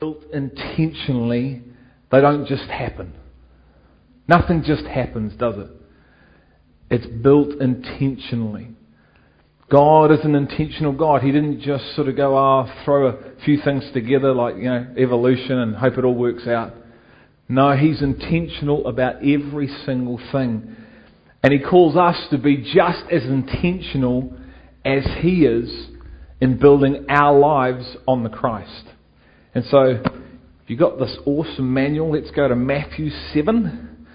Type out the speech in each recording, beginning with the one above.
built intentionally, they don't just happen. Nothing just happens, does it? It's built intentionally. God is an intentional God. He didn't just sort of go, ah, oh, throw a few things together like, you know, evolution and hope it all works out. No, He's intentional about every single thing. And He calls us to be just as intentional as He is in building our lives on the Christ. And so, you've got this awesome manual, let's go to Matthew 7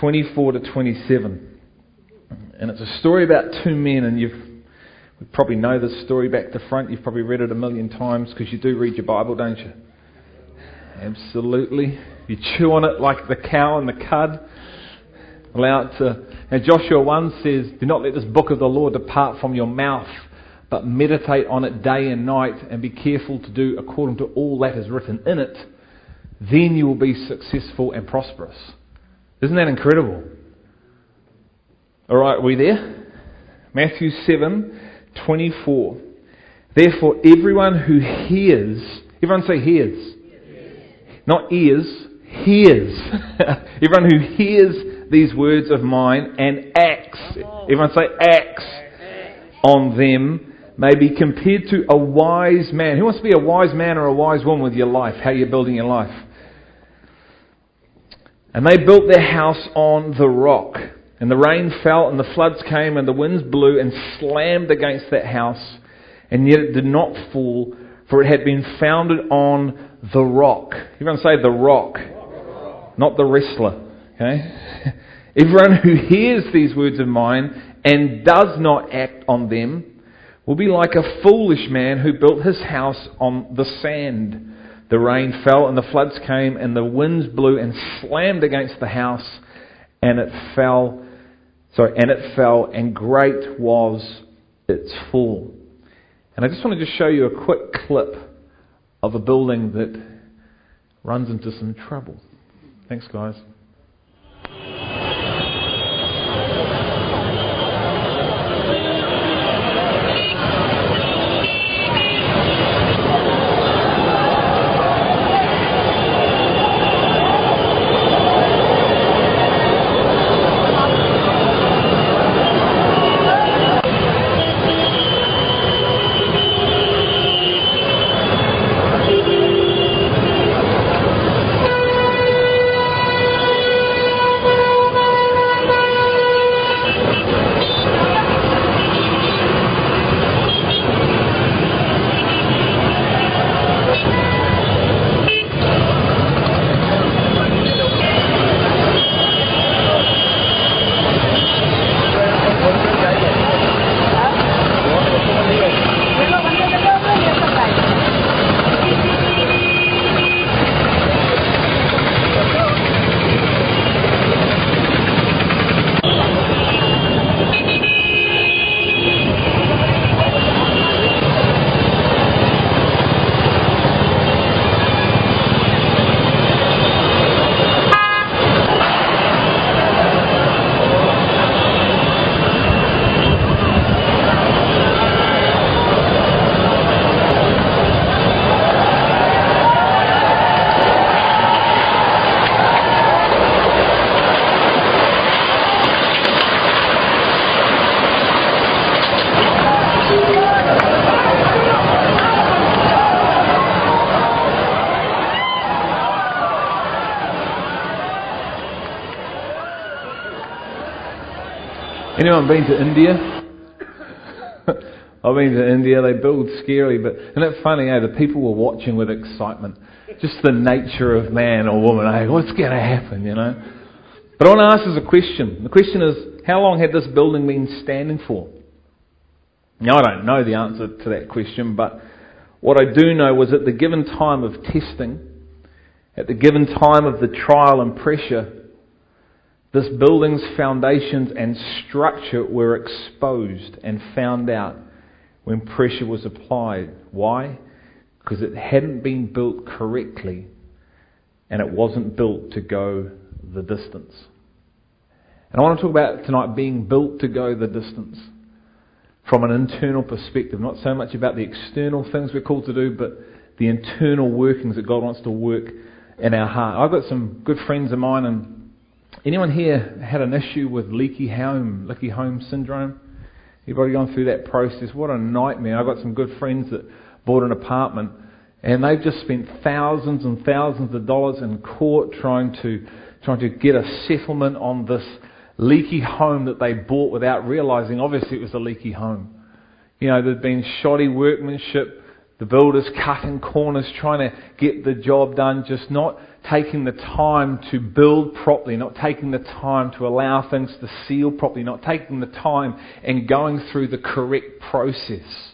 24 to 27. And it's a story about two men, and you've you probably know this story back to front. You've probably read it a million times because you do read your Bible, don't you? Absolutely. You chew on it like the cow and the cud. Allow it to. Now, Joshua 1 says, Do not let this book of the law depart from your mouth, but meditate on it day and night, and be careful to do according to all that is written in it. Then you will be successful and prosperous. Isn't that incredible? All right, we there? Matthew 7 24. Therefore, everyone who hears, everyone say hears, not ears, hears. everyone who hears these words of mine and acts, everyone say acts on them, may be compared to a wise man. Who wants to be a wise man or a wise woman with your life? How you're building your life? And they built their house on the rock. And the rain fell, and the floods came, and the winds blew and slammed against that house, and yet it did not fall, for it had been founded on the rock. Everyone say the rock, not the wrestler. Okay? Everyone who hears these words of mine and does not act on them will be like a foolish man who built his house on the sand. The rain fell, and the floods came, and the winds blew and slammed against the house, and it fell Sorry, and it fell, and great was its fall. And I just wanted to show you a quick clip of a building that runs into some trouble. Thanks, guys. Anyone been to India? I've been to India. They build scary, but isn't it funny? Eh? The people were watching with excitement. Just the nature of man or woman. Eh? What's going to happen? You know. But I want to ask us a question. The question is, how long had this building been standing for? Now I don't know the answer to that question, but what I do know was at the given time of testing, at the given time of the trial and pressure, this building's foundations and structure were exposed and found out when pressure was applied. Why? Because it hadn't been built correctly and it wasn't built to go the distance. And I want to talk about tonight being built to go the distance from an internal perspective, not so much about the external things we're called to do, but the internal workings that God wants to work in our heart. I've got some good friends of mine, and anyone here had an issue with leaky home, leaky home syndrome? Anybody gone through that process? What a nightmare. I've got some good friends that bought an apartment, and they've just spent thousands and thousands of dollars in court trying to trying to get a settlement on this leaky home that they bought without realizing obviously it was a leaky home. You know, there'd been shoddy workmanship, the builders cutting corners, trying to get the job done, just not taking the time to build properly, not taking the time to allow things to seal properly, not taking the time and going through the correct process.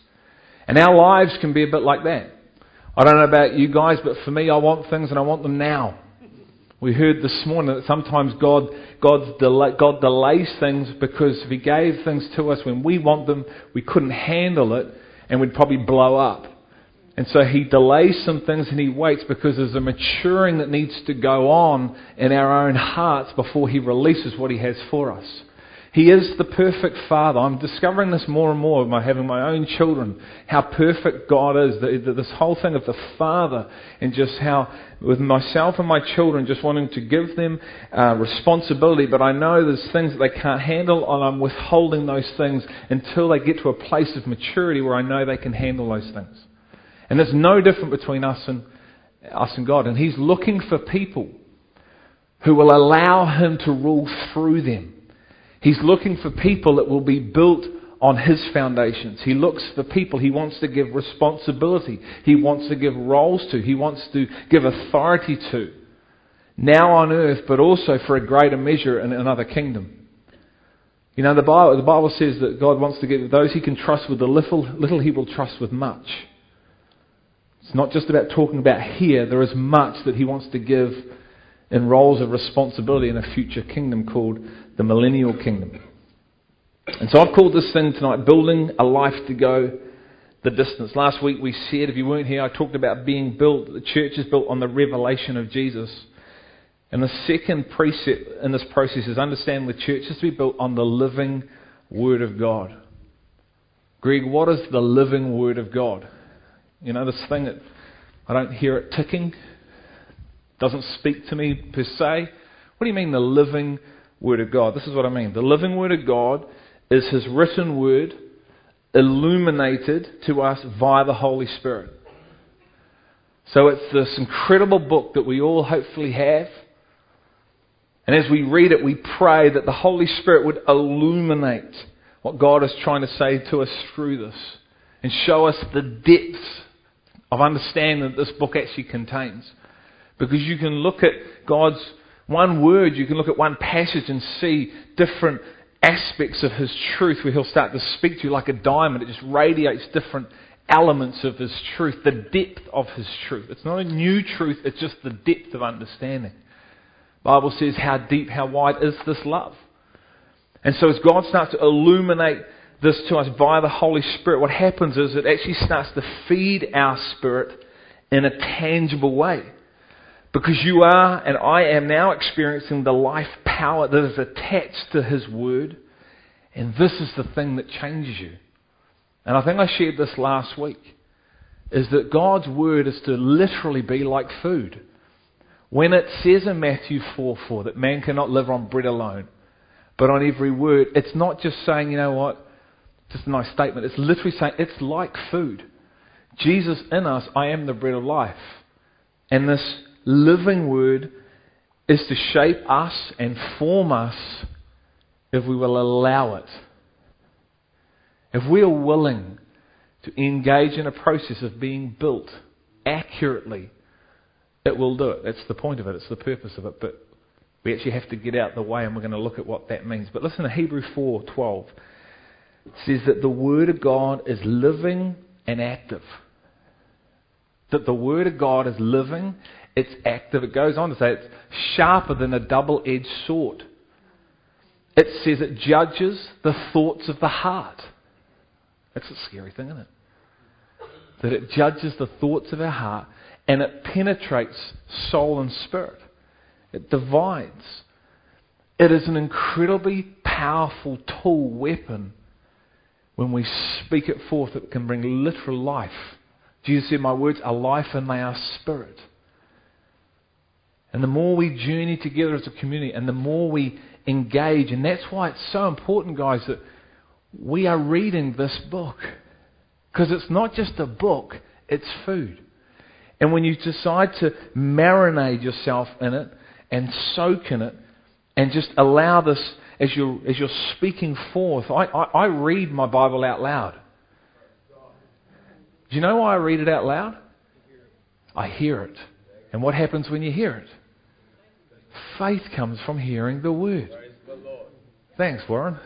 And our lives can be a bit like that. I don't know about you guys, but for me, I want things and I want them now. We heard this morning that sometimes God, God's delay, God delays things because if He gave things to us when we want them, we couldn't handle it and we'd probably blow up. And so He delays some things and He waits because there's a maturing that needs to go on in our own hearts before He releases what He has for us. He is the perfect Father. I'm discovering this more and more by having my own children, how perfect God is. This whole thing of the Father, and just how, with myself and my children, just wanting to give them uh, responsibility, but I know there's things that they can't handle, and I'm withholding those things until they get to a place of maturity where I know they can handle those things. And there's no different between us and us and God. And He's looking for people who will allow Him to rule through them. He's looking for people that will be built on his foundations. He looks for people he wants to give responsibility. He wants to give roles to. He wants to give authority to. Now on earth, but also for a greater measure in another kingdom. You know, the Bible, the Bible says that God wants to give those he can trust with the little, little he will trust with much. It's not just about talking about here. There is much that he wants to give in roles of responsibility in a future kingdom called the millennial kingdom. And so I've called this thing tonight Building a Life to Go the Distance. Last week we said, if you weren't here, I talked about being built, the church is built on the revelation of Jesus. And the second precept in this process is understanding the church is to be built on the living Word of God. Greg, what is the living Word of God? You know, this thing that I don't hear it ticking, doesn't speak to me per se. What do you mean, the living Word of God. This is what I mean. The living Word of God is His written Word illuminated to us via the Holy Spirit. So it's this incredible book that we all hopefully have. And as we read it, we pray that the Holy Spirit would illuminate what God is trying to say to us through this and show us the depths of understanding that this book actually contains. Because you can look at God's one word, you can look at one passage and see different aspects of His truth where He'll start to speak to you like a diamond. It just radiates different elements of His truth, the depth of His truth. It's not a new truth, it's just the depth of understanding. The Bible says, How deep, how wide is this love? And so as God starts to illuminate this to us via the Holy Spirit, what happens is it actually starts to feed our spirit in a tangible way. Because you are and I am now experiencing the life power that is attached to His Word. And this is the thing that changes you. And I think I shared this last week. Is that God's Word is to literally be like food. When it says in Matthew 4 4 that man cannot live on bread alone, but on every word, it's not just saying, you know what, just a nice statement. It's literally saying it's like food. Jesus in us, I am the bread of life. And this living word is to shape us and form us if we will allow it. If we are willing to engage in a process of being built accurately, it will do it. That's the point of it, it's the purpose of it. But we actually have to get out the way and we're going to look at what that means. But listen to Hebrew 4:12. It says that the word of God is living and active. That the word of God is living it's active. It goes on to say it's sharper than a double edged sword. It says it judges the thoughts of the heart. That's a scary thing, isn't it? That it judges the thoughts of our heart and it penetrates soul and spirit. It divides. It is an incredibly powerful tool, weapon, when we speak it forth, it can bring literal life Jesus said, My words are life and they are spirit. And the more we journey together as a community and the more we engage, and that's why it's so important, guys, that we are reading this book. Because it's not just a book, it's food. And when you decide to marinate yourself in it and soak in it and just allow this as you're, as you're speaking forth, I, I, I read my Bible out loud. Do you know why I read it out loud? I hear it. And what happens when you hear it? Faith comes from hearing the word. Thanks, Warren.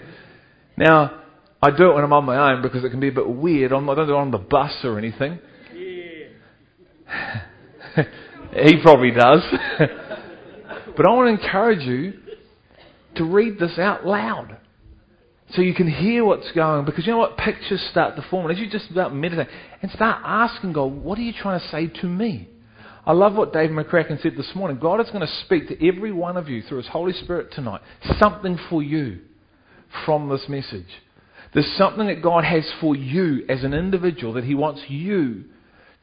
now, I do it when I'm on my own because it can be a bit weird. I'm, I don't do it on the bus or anything. he probably does. but I want to encourage you to read this out loud. So you can hear what's going on. because you know what? Pictures start to form. And as you just about meditate and start asking God what are you trying to say to me? I love what Dave McCracken said this morning. God is going to speak to every one of you through his Holy Spirit tonight something for you from this message. There's something that God has for you as an individual that he wants you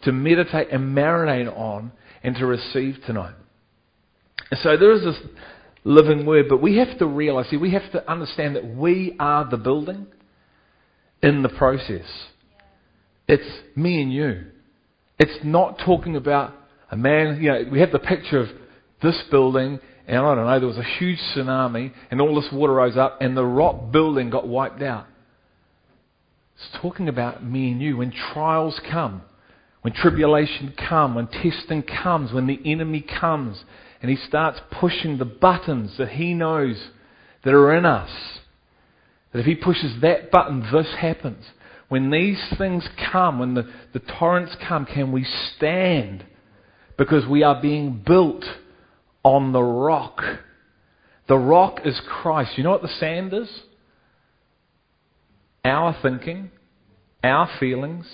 to meditate and marinate on and to receive tonight. And so there is this living word. But we have to realize, see, we have to understand that we are the building in the process. It's me and you. It's not talking about a man, you know, we have the picture of this building, and I don't know, there was a huge tsunami, and all this water rose up, and the rock building got wiped out. It's talking about me and you. When trials come, when tribulation comes, when testing comes, when the enemy comes, and he starts pushing the buttons that he knows that are in us. That if he pushes that button, this happens. When these things come, when the, the torrents come, can we stand? Because we are being built on the rock. The rock is Christ. You know what the sand is? Our thinking, our feelings,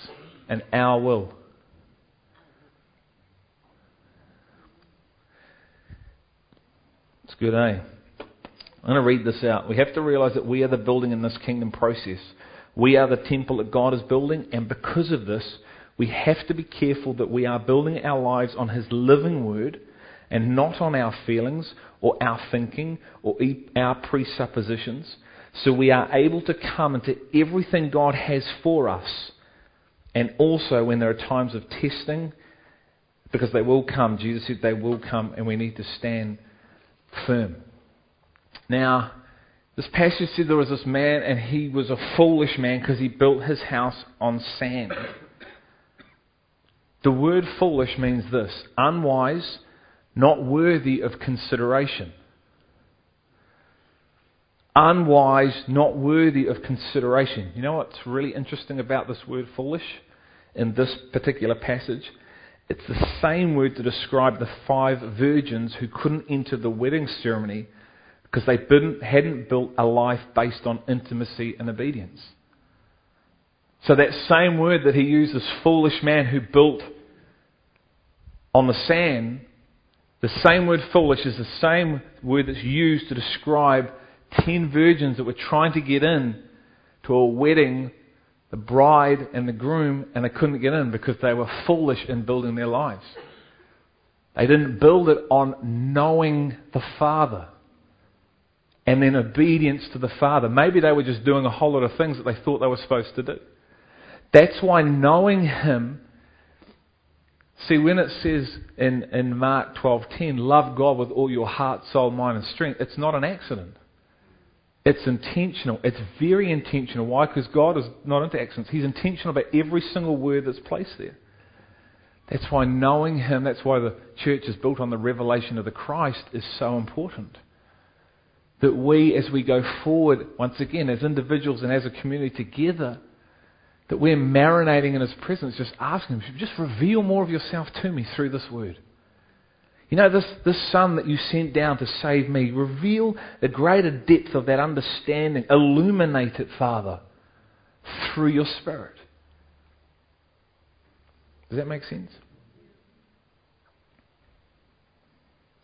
and our will. It's good, eh? I'm going to read this out. We have to realize that we are the building in this kingdom process. We are the temple that God is building, and because of this, we have to be careful that we are building our lives on His living word and not on our feelings or our thinking or our presuppositions. So we are able to come into everything God has for us. And also when there are times of testing, because they will come, Jesus said they will come, and we need to stand firm. Now, this passage said there was this man, and he was a foolish man because he built his house on sand. The word foolish means this unwise, not worthy of consideration. Unwise, not worthy of consideration. You know what's really interesting about this word foolish in this particular passage? It's the same word to describe the five virgins who couldn't enter the wedding ceremony because they hadn't built a life based on intimacy and obedience. So that same word that he used, this foolish man who built on the sand, the same word foolish is the same word that's used to describe ten virgins that were trying to get in to a wedding the bride and the groom, and they couldn't get in because they were foolish in building their lives. They didn't build it on knowing the Father and then obedience to the Father. Maybe they were just doing a whole lot of things that they thought they were supposed to do. That's why knowing Him. See, when it says in, in Mark 12:10, love God with all your heart, soul, mind, and strength, it's not an accident. It's intentional. It's very intentional. Why? Because God is not into accidents. He's intentional about every single word that's placed there. That's why knowing Him, that's why the church is built on the revelation of the Christ, is so important. That we, as we go forward, once again, as individuals and as a community together, that we're marinating in His presence, just asking Him, just reveal more of yourself to me through this word. You know, this, this Son that you sent down to save me, reveal the greater depth of that understanding. Illuminate it, Father, through your Spirit. Does that make sense?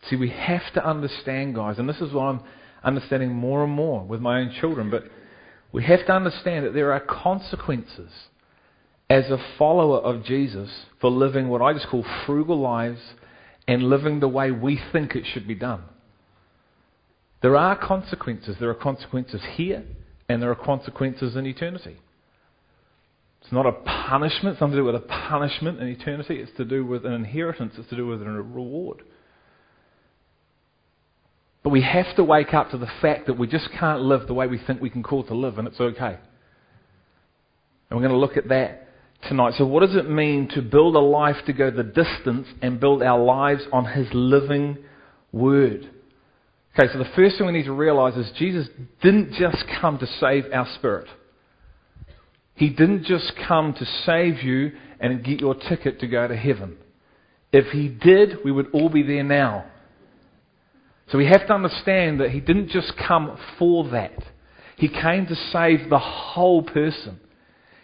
See, we have to understand, guys, and this is what I'm understanding more and more with my own children, but we have to understand that there are consequences as a follower of Jesus for living what I just call frugal lives and living the way we think it should be done. There are consequences. There are consequences here, and there are consequences in eternity. It's not a punishment, it's something to do with a punishment in eternity. It's to do with an inheritance. It's to do with a reward. But we have to wake up to the fact that we just can't live the way we think we can call to live, and it's okay. And we're going to look at that tonight. So, what does it mean to build a life to go the distance and build our lives on His living Word? Okay, so the first thing we need to realize is Jesus didn't just come to save our spirit. He didn't just come to save you and get your ticket to go to heaven. If He did, we would all be there now. So we have to understand that He didn't just come for that. He came to save the whole person.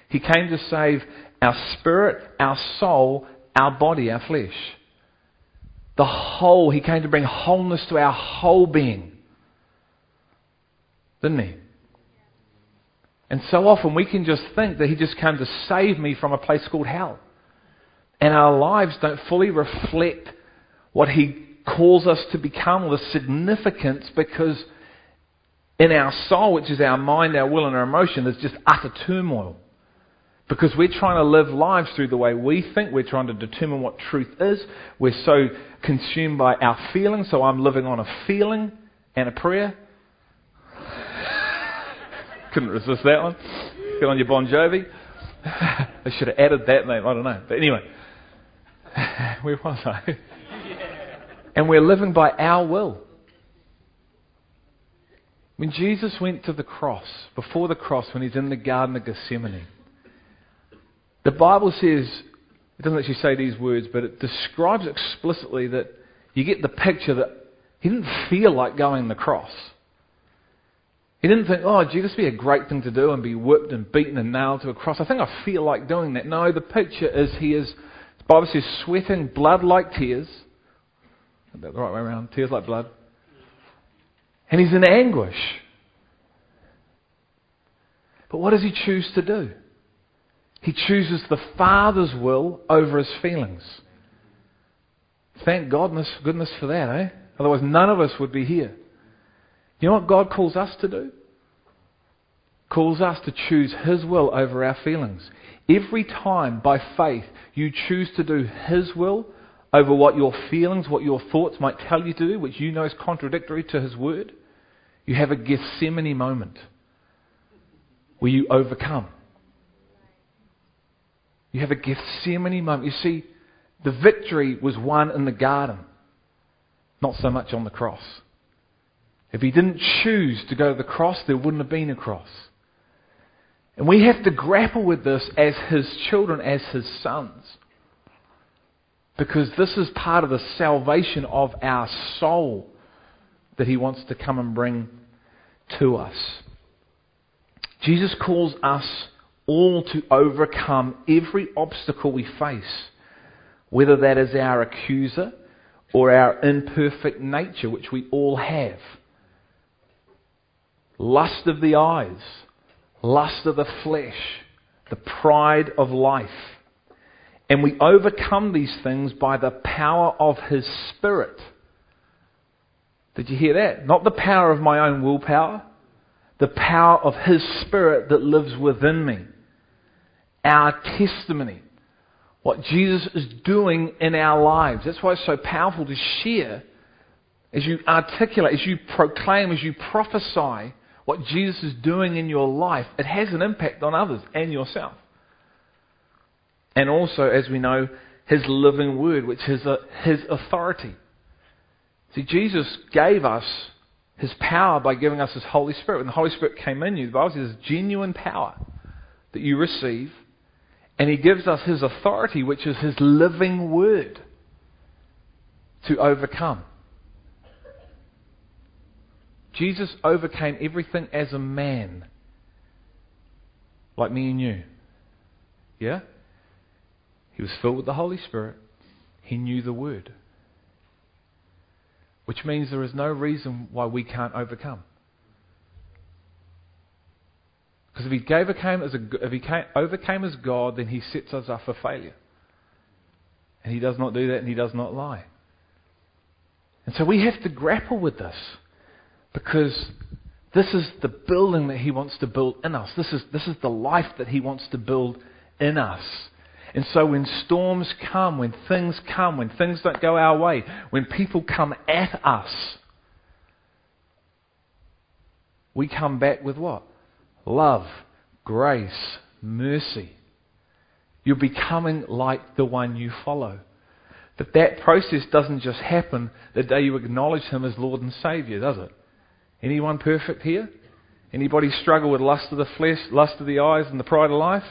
He came to save our spirit, our soul, our body, our flesh. The whole, He came to bring wholeness to our whole being. Didn't He? And so often we can just think that He just came to save me from a place called hell. And our lives don't fully reflect what He calls us to become the significance because in our soul, which is our mind, our will, and our emotion, there's just utter turmoil. Because we're trying to live lives through the way we think. We're trying to determine what truth is. We're so consumed by our feelings. So I'm living on a feeling and a prayer. Couldn't resist that one. Get on your Bon Jovi. I should have added that name. I don't know. But anyway, where was I? And we're living by our will. When Jesus went to the cross, before the cross, when he's in the Garden of Gethsemane, the Bible says, it doesn't actually say these words, but it describes explicitly that you get the picture that he didn't feel like going the cross. He didn't think, oh, gee, this would be a great thing to do and be whipped and beaten and nailed to a cross. I think I feel like doing that. No, the picture is he is, the Bible says, sweating blood like tears. About the right way around, tears like blood. And he's in anguish. But what does he choose to do? He chooses the Father's will over his feelings. Thank goodness, goodness for that, eh? Otherwise, none of us would be here. You know what God calls us to do? Calls us to choose His will over our feelings. Every time, by faith, you choose to do His will over what your feelings, what your thoughts might tell you to do, which you know is contradictory to His word, you have a Gethsemane moment where you overcome. You have a Gethsemane moment. You see, the victory was won in the garden, not so much on the cross. If he didn't choose to go to the cross, there wouldn't have been a cross. And we have to grapple with this as his children, as his sons. Because this is part of the salvation of our soul that he wants to come and bring to us. Jesus calls us all to overcome every obstacle we face, whether that is our accuser or our imperfect nature, which we all have. Lust of the eyes, lust of the flesh, the pride of life. And we overcome these things by the power of His Spirit. Did you hear that? Not the power of my own willpower, the power of His Spirit that lives within me our testimony, what Jesus is doing in our lives. That's why it's so powerful to share as you articulate, as you proclaim, as you prophesy what Jesus is doing in your life. It has an impact on others and yourself. And also, as we know, his living word, which is a, his authority. See, Jesus gave us his power by giving us his Holy Spirit. When the Holy Spirit came in you, the Bible says genuine power that you receive and he gives us his authority, which is his living word, to overcome. Jesus overcame everything as a man, like me and you. Yeah? He was filled with the Holy Spirit. He knew the word. Which means there is no reason why we can't overcome. Because if he overcame as, a, if he came, overcame as God, then he sets us up for failure. And he does not do that and he does not lie. And so we have to grapple with this because this is the building that he wants to build in us. This is, this is the life that he wants to build in us. And so when storms come, when things come, when things don't go our way, when people come at us, we come back with what? Love, grace, mercy. You're becoming like the one you follow. But that process doesn't just happen the day you acknowledge Him as Lord and Saviour, does it? Anyone perfect here? Anybody struggle with lust of the flesh, lust of the eyes, and the pride of life?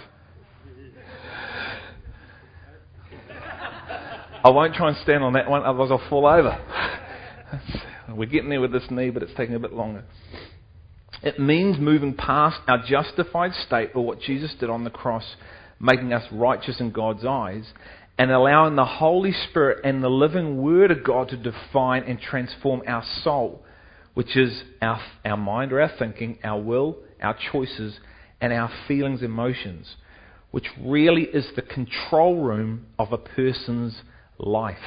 I won't try and stand on that one, otherwise I'll fall over. We're getting there with this knee, but it's taking a bit longer. It means moving past our justified state or what Jesus did on the cross, making us righteous in God's eyes, and allowing the Holy Spirit and the living Word of God to define and transform our soul, which is our, our mind or our thinking, our will, our choices, and our feelings, emotions, which really is the control room of a person's life.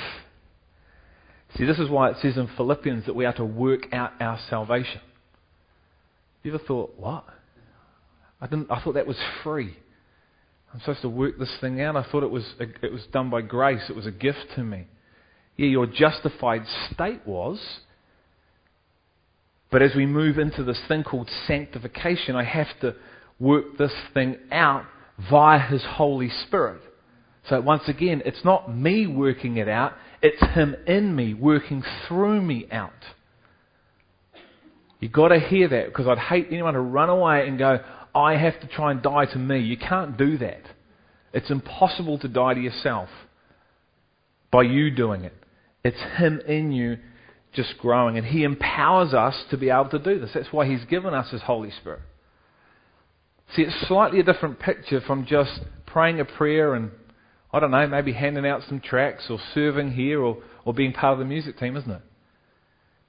See, this is why it says in Philippians that we are to work out our salvation. You ever thought, what? I didn't. I thought that was free. I'm supposed to work this thing out. I thought it was it was done by grace. It was a gift to me. Yeah, your justified state was. But as we move into this thing called sanctification, I have to work this thing out via His Holy Spirit. So once again, it's not me working it out, it's Him in me working through me out. You've got to hear that because I'd hate anyone to run away and go, I have to try and die to me. You can't do that. It's impossible to die to yourself by you doing it. It's Him in you just growing, and He empowers us to be able to do this. That's why He's given us His Holy Spirit. See, it's slightly a different picture from just praying a prayer and, I don't know, maybe handing out some tracts or serving here or, or being part of the music team, isn't it?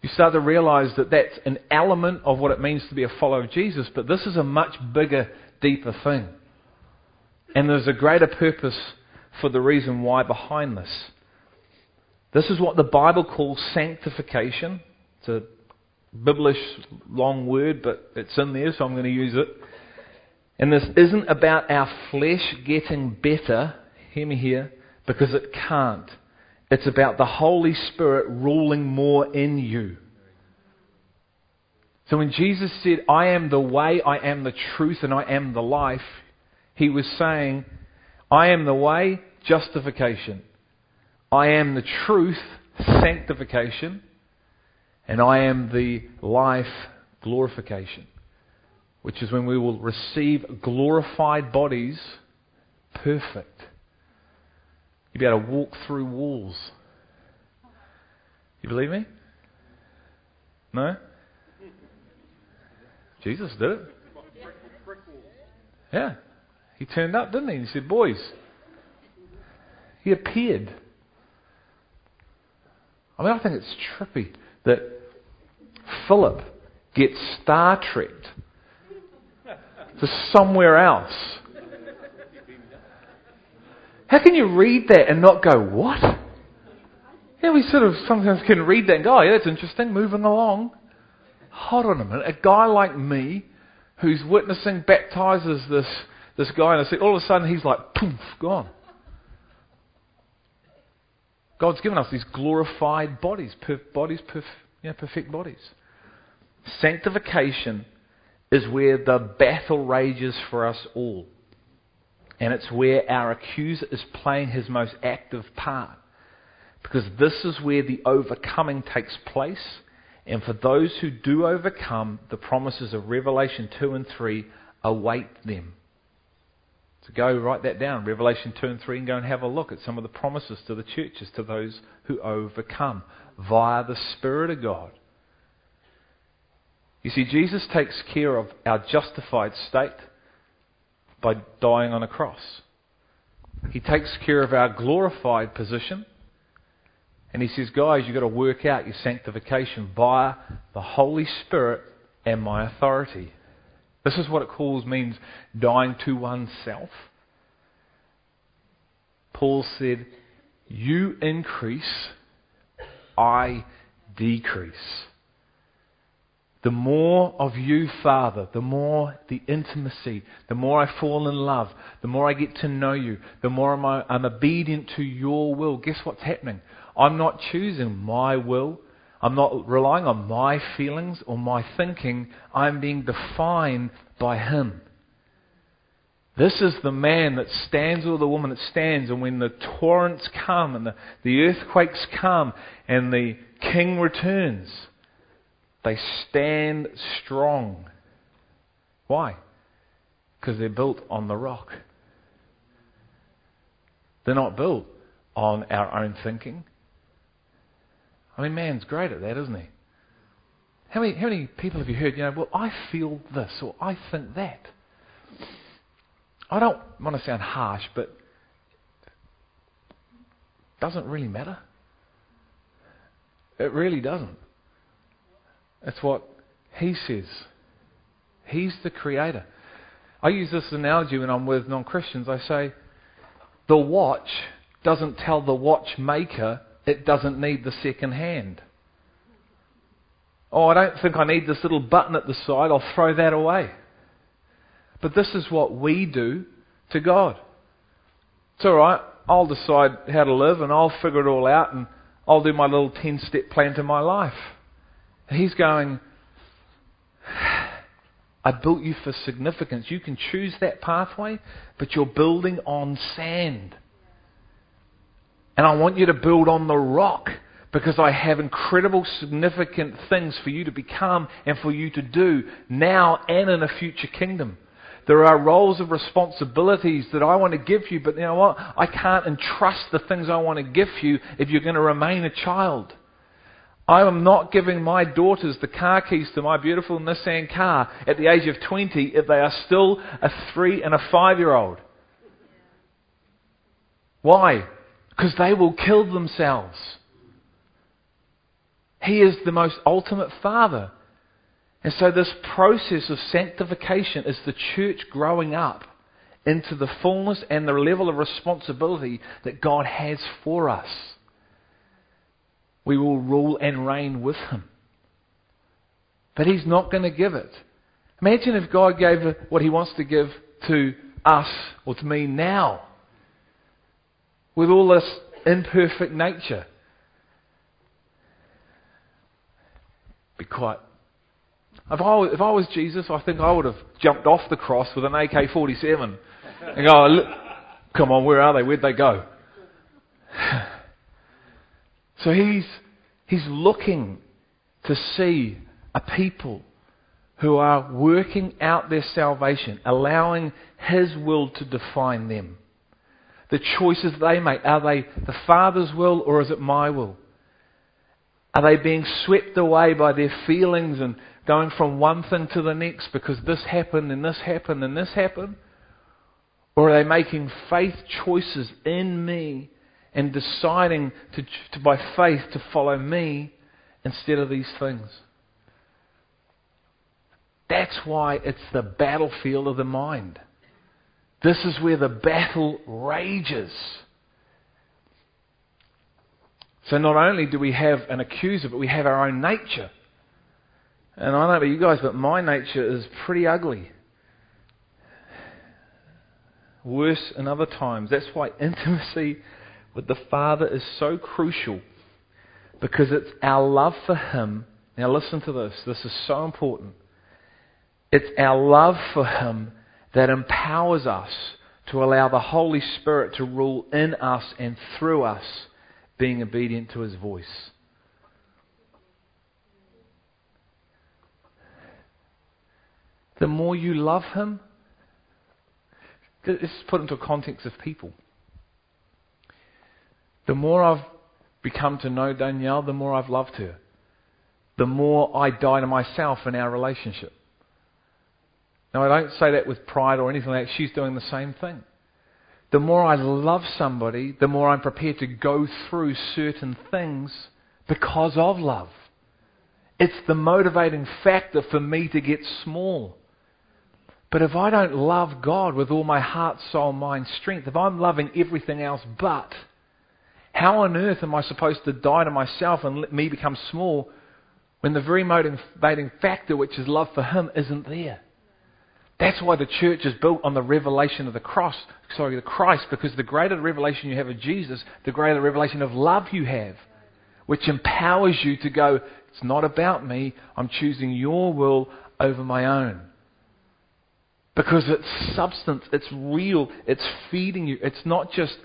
You start to realize that that's an element of what it means to be a follower of Jesus, but this is a much bigger, deeper thing. And there's a greater purpose for the reason why behind this. This is what the Bible calls sanctification. It's a biblish long word, but it's in there, so I'm going to use it. And this isn't about our flesh getting better, hear me here, because it can't. It's about the Holy Spirit ruling more in you. So when Jesus said, I am the way, I am the truth, and I am the life, he was saying, I am the way, justification. I am the truth, sanctification. And I am the life, glorification. Which is when we will receive glorified bodies, perfect. You'll be able to walk through walls. You believe me? No? Jesus did it. Yeah. He turned up, didn't he? He said, Boys, he appeared. I mean, I think it's trippy that Philip gets Star Trekked to somewhere else how can you read that and not go, what? Yeah, we sort of sometimes can read that and go, oh, yeah, that's interesting, moving along. Hold on a minute. A guy like me who's witnessing baptizes this, this guy, and I see, all of a sudden he's like, poof, gone. God's given us these glorified bodies, perf- bodies, perf- perfect bodies. Sanctification is where the battle rages for us all. And it's where our accuser is playing his most active part. Because this is where the overcoming takes place. And for those who do overcome, the promises of Revelation 2 and 3 await them. So go write that down, Revelation 2 and 3, and go and have a look at some of the promises to the churches, to those who overcome via the Spirit of God. You see, Jesus takes care of our justified state by dying on a cross. He takes care of our glorified position. And he says, guys, you've got to work out your sanctification via the Holy Spirit and my authority. This is what it calls means dying to oneself. Paul said, You increase, I decrease. The more of you, Father, the more the intimacy, the more I fall in love, the more I get to know you, the more I'm, I'm obedient to your will. Guess what's happening? I'm not choosing my will. I'm not relying on my feelings or my thinking. I'm being defined by Him. This is the man that stands or the woman that stands, and when the torrents come and the, the earthquakes come and the king returns, they stand strong. Why? Because they're built on the rock. They're not built on our own thinking. I mean, man's great at that, isn't he? How many, how many people have you heard, you know, well, I feel this or I think that? I don't want to sound harsh, but it doesn't really matter. It really doesn't. That's what he says. He's the creator. I use this analogy when I'm with non Christians. I say, the watch doesn't tell the watchmaker it doesn't need the second hand. Oh, I don't think I need this little button at the side. I'll throw that away. But this is what we do to God. It's all right. I'll decide how to live and I'll figure it all out and I'll do my little 10 step plan to my life. And he's going, I built you for significance. You can choose that pathway, but you're building on sand. And I want you to build on the rock because I have incredible, significant things for you to become and for you to do now and in a future kingdom. There are roles of responsibilities that I want to give you, but you know what? I can't entrust the things I want to give you if you're going to remain a child. I am not giving my daughters the car keys to my beautiful Nissan car at the age of 20 if they are still a three and a five year old. Why? Because they will kill themselves. He is the most ultimate father. And so, this process of sanctification is the church growing up into the fullness and the level of responsibility that God has for us we will rule and reign with him. But he's not going to give it. Imagine if God gave what he wants to give to us or to me now with all this imperfect nature. Be quiet. If I, was, if I was Jesus, I think I would have jumped off the cross with an AK 47 and go, come on, where are they? Where'd they go? So he's, he's looking to see a people who are working out their salvation, allowing his will to define them. The choices they make, are they the Father's will or is it my will? Are they being swept away by their feelings and going from one thing to the next because this happened and this happened and this happened? Or are they making faith choices in me and deciding to, to, by faith to follow me instead of these things. That's why it's the battlefield of the mind. This is where the battle rages. So not only do we have an accuser, but we have our own nature. And I don't know about you guys, but my nature is pretty ugly. Worse in other times. That's why intimacy with the Father is so crucial because it's our love for Him. Now, listen to this. This is so important. It's our love for Him that empowers us to allow the Holy Spirit to rule in us and through us, being obedient to His voice. The more you love Him, let's put into a context of people. The more I've become to know Danielle, the more I've loved her. The more I die to myself in our relationship. Now, I don't say that with pride or anything like that. She's doing the same thing. The more I love somebody, the more I'm prepared to go through certain things because of love. It's the motivating factor for me to get small. But if I don't love God with all my heart, soul, mind, strength, if I'm loving everything else but, how on earth am I supposed to die to myself and let me become small when the very motivating factor, which is love for Him, isn't there? That's why the church is built on the revelation of the cross, sorry, the Christ, because the greater the revelation you have of Jesus, the greater the revelation of love you have, which empowers you to go, it's not about me, I'm choosing your will over my own. Because it's substance, it's real, it's feeding you. It's not just,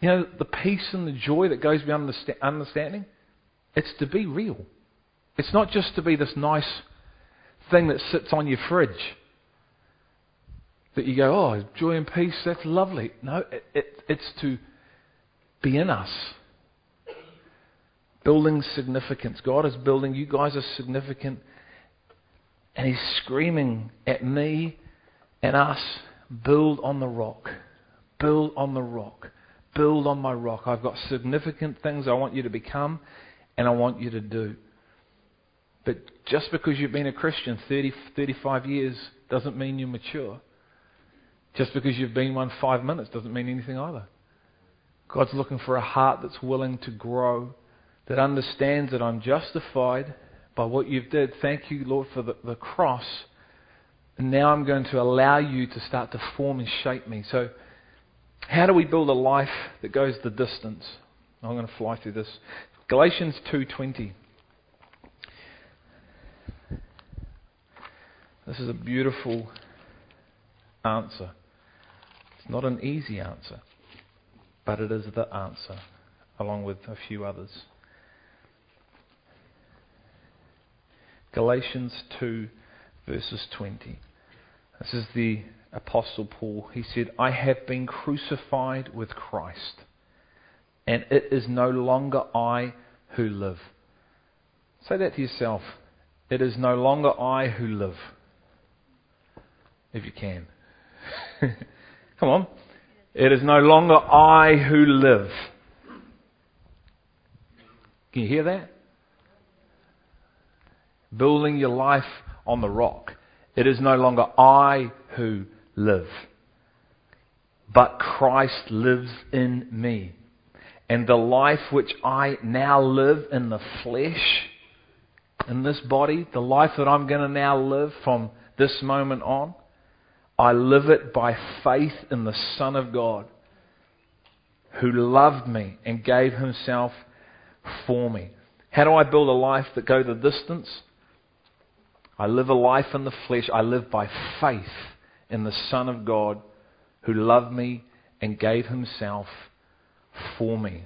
you know, the peace and the joy that goes beyond understanding. It's to be real. It's not just to be this nice thing that sits on your fridge that you go, oh, joy and peace, that's lovely. No, it, it, it's to be in us. Building significance. God is building, you guys are significant. And He's screaming at me and us build on the rock. Build on the rock. Build on my rock. I've got significant things I want you to become and I want you to do. But just because you've been a Christian 30, 35 years doesn't mean you're mature. Just because you've been one five minutes doesn't mean anything either. God's looking for a heart that's willing to grow, that understands that I'm justified by what you've did. Thank you, Lord, for the, the cross. And now I'm going to allow you to start to form and shape me. So, how do we build a life that goes the distance? I'm going to fly through this. Galatians 2:20. This is a beautiful answer. It's not an easy answer, but it is the answer, along with a few others. Galatians 2, verses 20. This is the Apostle Paul. He said, I have been crucified with Christ, and it is no longer I who live. Say that to yourself. It is no longer I who live. If you can. Come on. It is no longer I who live. Can you hear that? Building your life on the rock. It is no longer I who live, but Christ lives in me. And the life which I now live in the flesh, in this body, the life that I'm going to now live from this moment on, I live it by faith in the Son of God who loved me and gave himself for me. How do I build a life that goes the distance? I live a life in the flesh. I live by faith in the Son of God who loved me and gave himself for me.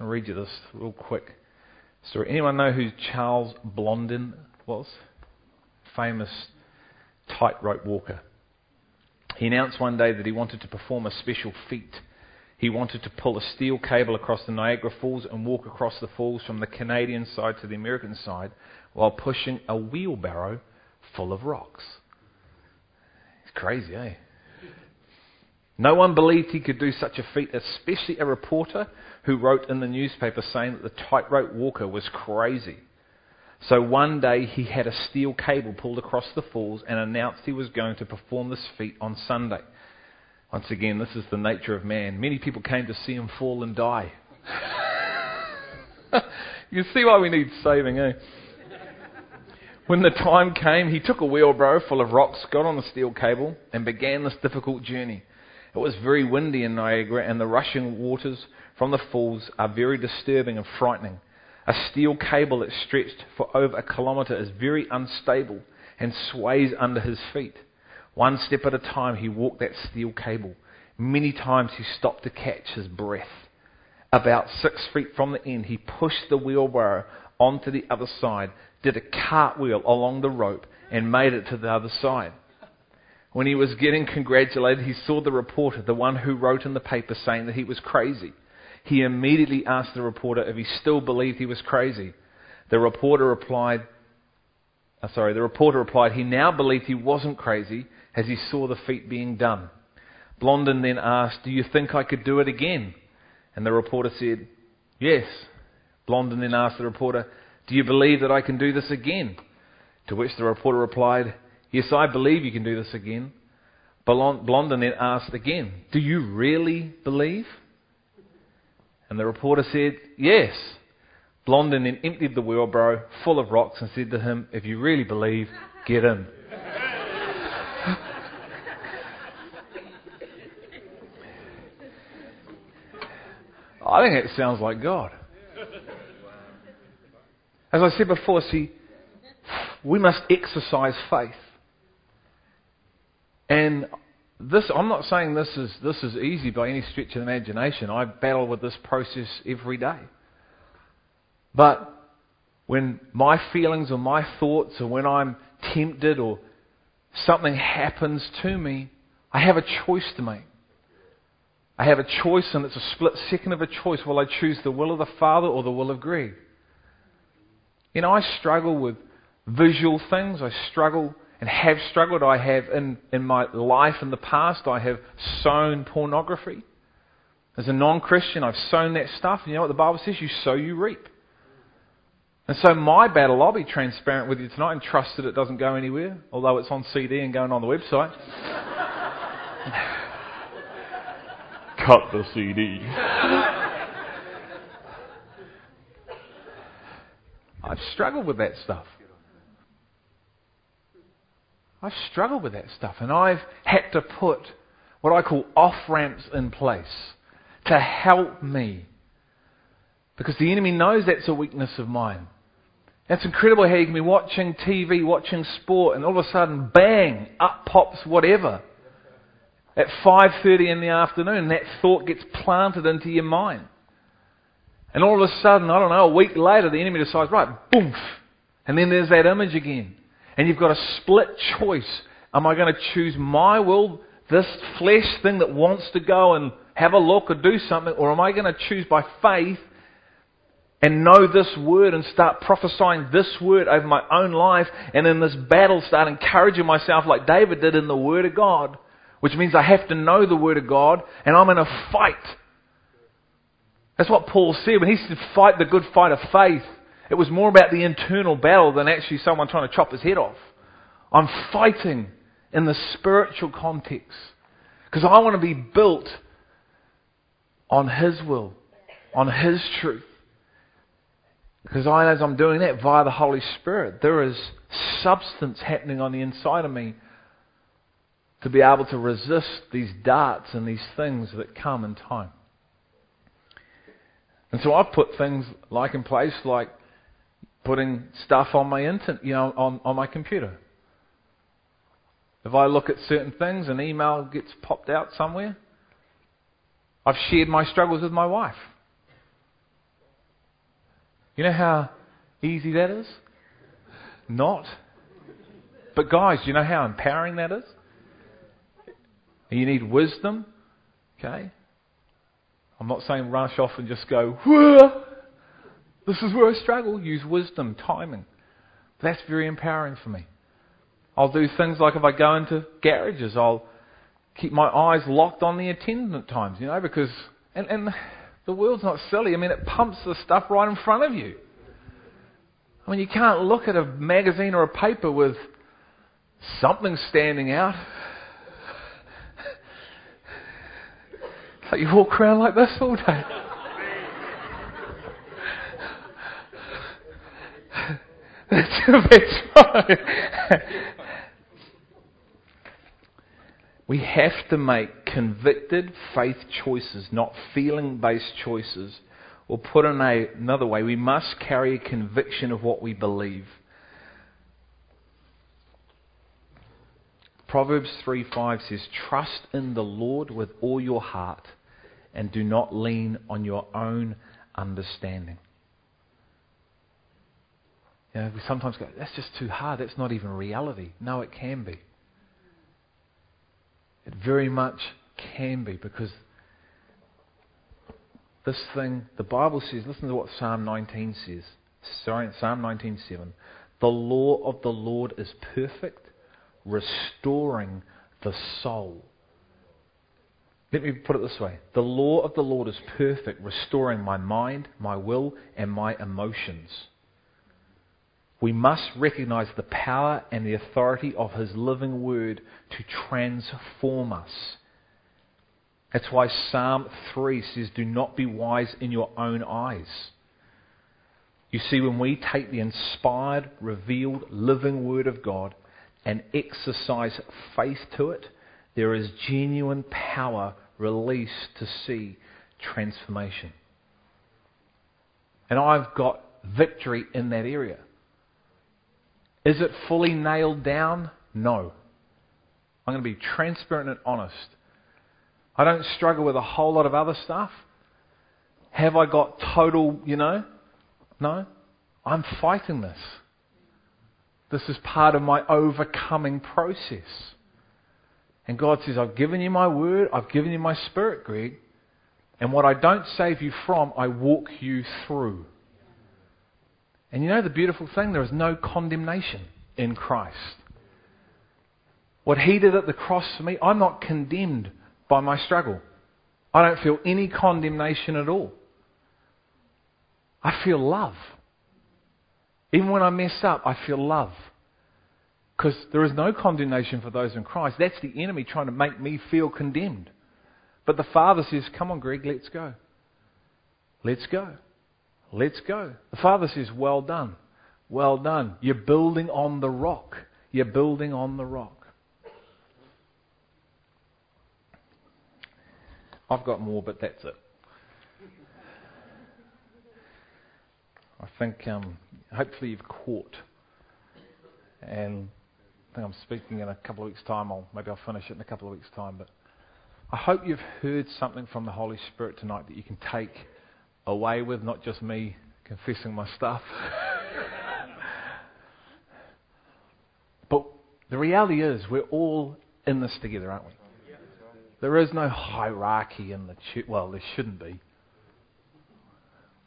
I'll read you this real quick story. Anyone know who Charles Blondin was? Famous tightrope walker. He announced one day that he wanted to perform a special feat. He wanted to pull a steel cable across the Niagara Falls and walk across the falls from the Canadian side to the American side while pushing a wheelbarrow full of rocks. It's crazy, eh? No one believed he could do such a feat, especially a reporter who wrote in the newspaper saying that the tightrope walker was crazy. So one day he had a steel cable pulled across the falls and announced he was going to perform this feat on Sunday. Once again, this is the nature of man. Many people came to see him fall and die. you see why we need saving, eh? When the time came, he took a wheelbarrow full of rocks, got on the steel cable, and began this difficult journey. It was very windy in Niagara, and the rushing waters from the falls are very disturbing and frightening. A steel cable that stretched for over a kilometre is very unstable and sways under his feet. One step at a time, he walked that steel cable. Many times he stopped to catch his breath. About six feet from the end, he pushed the wheelbarrow onto the other side, did a cartwheel along the rope, and made it to the other side. When he was getting congratulated, he saw the reporter, the one who wrote in the paper, saying that he was crazy he immediately asked the reporter if he still believed he was crazy. The reporter replied, uh, sorry, the reporter replied he now believed he wasn't crazy as he saw the feat being done. Blondin then asked, Do you think I could do it again? And the reporter said, Yes. Blondin then asked the reporter, Do you believe that I can do this again? To which the reporter replied, Yes, I believe you can do this again. Blondin then asked again, Do you really believe? And the reporter said, Yes. Blondin then emptied the wheelbarrow full of rocks and said to him, If you really believe, get in. I think it sounds like God. As I said before, see, we must exercise faith. And this, I'm not saying this is, this is easy by any stretch of imagination. I battle with this process every day. But when my feelings or my thoughts or when I'm tempted or something happens to me, I have a choice to make. I have a choice, and it's a split second of a choice. Will I choose the will of the Father or the will of Greg? You know, I struggle with visual things. I struggle and have struggled. I have in, in my life in the past, I have sown pornography. As a non Christian, I've sown that stuff. And you know what the Bible says? You sow, you reap. And so my battle, I'll be transparent with you tonight and trust that it doesn't go anywhere, although it's on CD and going on the website. Cut the CD. I've struggled with that stuff. I've struggled with that stuff, and I've had to put what I call off ramps in place to help me. Because the enemy knows that's a weakness of mine. It's incredible how you can be watching TV, watching sport, and all of a sudden, bang, up pops whatever. At 5.30 in the afternoon, that thought gets planted into your mind. And all of a sudden, I don't know, a week later, the enemy decides, right, boom, and then there's that image again. And you've got a split choice. Am I going to choose my will, this flesh thing that wants to go and have a look or do something, or am I going to choose by faith and know this word and start prophesying this word over my own life and in this battle start encouraging myself like David did in the word of God, which means I have to know the word of God and I'm in a fight. That's what Paul said when he said fight the good fight of faith. It was more about the internal battle than actually someone trying to chop his head off. I'm fighting in the spiritual context because I want to be built on His will, on His truth. Because I, as I'm doing that via the Holy Spirit, there is substance happening on the inside of me to be able to resist these darts and these things that come in time. And so I've put things like in place like putting stuff on my internet, you know, on, on my computer. If I look at certain things, an email gets popped out somewhere. I've shared my struggles with my wife. You know how easy that is? Not. But guys, you know how empowering that is? You need wisdom. Okay? I'm not saying rush off and just go, Whoa! This is where I struggle. Use wisdom, timing. That's very empowering for me. I'll do things like if I go into garages, I'll keep my eyes locked on the attendant times, you know, because, and, and the world's not silly. I mean, it pumps the stuff right in front of you. I mean, you can't look at a magazine or a paper with something standing out. Like you walk around like this all day. That's right. we have to make convicted faith choices, not feeling based choices. Or put in a, another way, we must carry a conviction of what we believe. Proverbs 3 5 says, Trust in the Lord with all your heart and do not lean on your own understanding. You know, we sometimes go, that's just too hard. That's not even reality. No, it can be. It very much can be because this thing, the Bible says, listen to what Psalm 19 says. Sorry, Psalm 19:7. The law of the Lord is perfect, restoring the soul. Let me put it this way The law of the Lord is perfect, restoring my mind, my will, and my emotions. We must recognize the power and the authority of His living word to transform us. That's why Psalm 3 says, Do not be wise in your own eyes. You see, when we take the inspired, revealed, living Word of God and exercise faith to it, there is genuine power released to see transformation. And I've got victory in that area. Is it fully nailed down? No. I'm going to be transparent and honest. I don't struggle with a whole lot of other stuff. Have I got total, you know? No. I'm fighting this. This is part of my overcoming process. And God says, I've given you my word, I've given you my spirit, Greg. And what I don't save you from, I walk you through. And you know the beautiful thing? There is no condemnation in Christ. What He did at the cross for me, I'm not condemned by my struggle. I don't feel any condemnation at all. I feel love. Even when I mess up, I feel love. Because there is no condemnation for those in Christ. That's the enemy trying to make me feel condemned. But the Father says, Come on, Greg, let's go. Let's go. Let's go. The Father says, Well done. Well done. You're building on the rock. You're building on the rock. I've got more, but that's it. I think um, hopefully you've caught, and I think I'm speaking in a couple of weeks' time. I'll, maybe I'll finish it in a couple of weeks' time. But I hope you've heard something from the Holy Spirit tonight that you can take away with, not just me confessing my stuff. but the reality is, we're all in this together, aren't we? There is no hierarchy in the church. Well, there shouldn't be.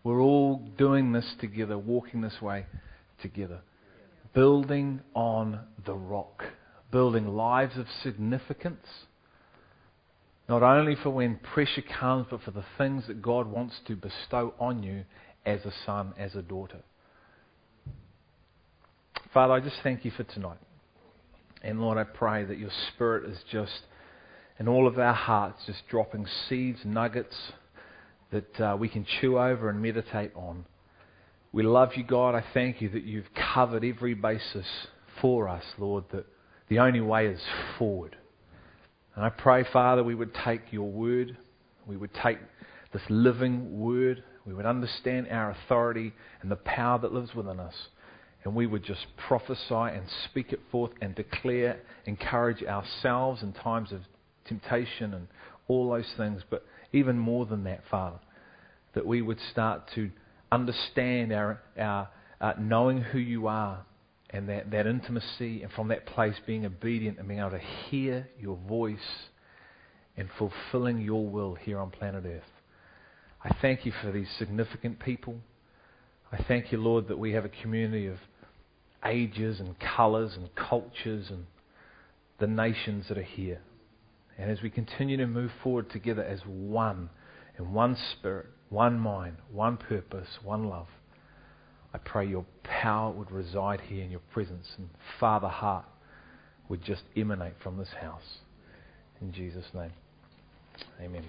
We're all doing this together, walking this way together, building on the rock, building lives of significance, not only for when pressure comes, but for the things that God wants to bestow on you as a son, as a daughter. Father, I just thank you for tonight. And Lord, I pray that your spirit is just in all of our hearts, just dropping seeds, nuggets that uh, we can chew over and meditate on. We love you, God. I thank you that you've covered every basis for us, Lord, that the only way is forward. And I pray, Father, we would take your word, we would take this living word, we would understand our authority and the power that lives within us, and we would just prophesy and speak it forth and declare, encourage ourselves in times of temptation and all those things. But even more than that, Father, that we would start to understand our, our uh, knowing who you are and that, that intimacy, and from that place being obedient and being able to hear your voice and fulfilling your will here on planet Earth. I thank you for these significant people. I thank you, Lord, that we have a community of ages and colours and cultures and the nations that are here. And as we continue to move forward together as one, in one spirit, one mind, one purpose, one love, I pray your power would reside here in your presence and Father heart would just emanate from this house. In Jesus' name. Amen.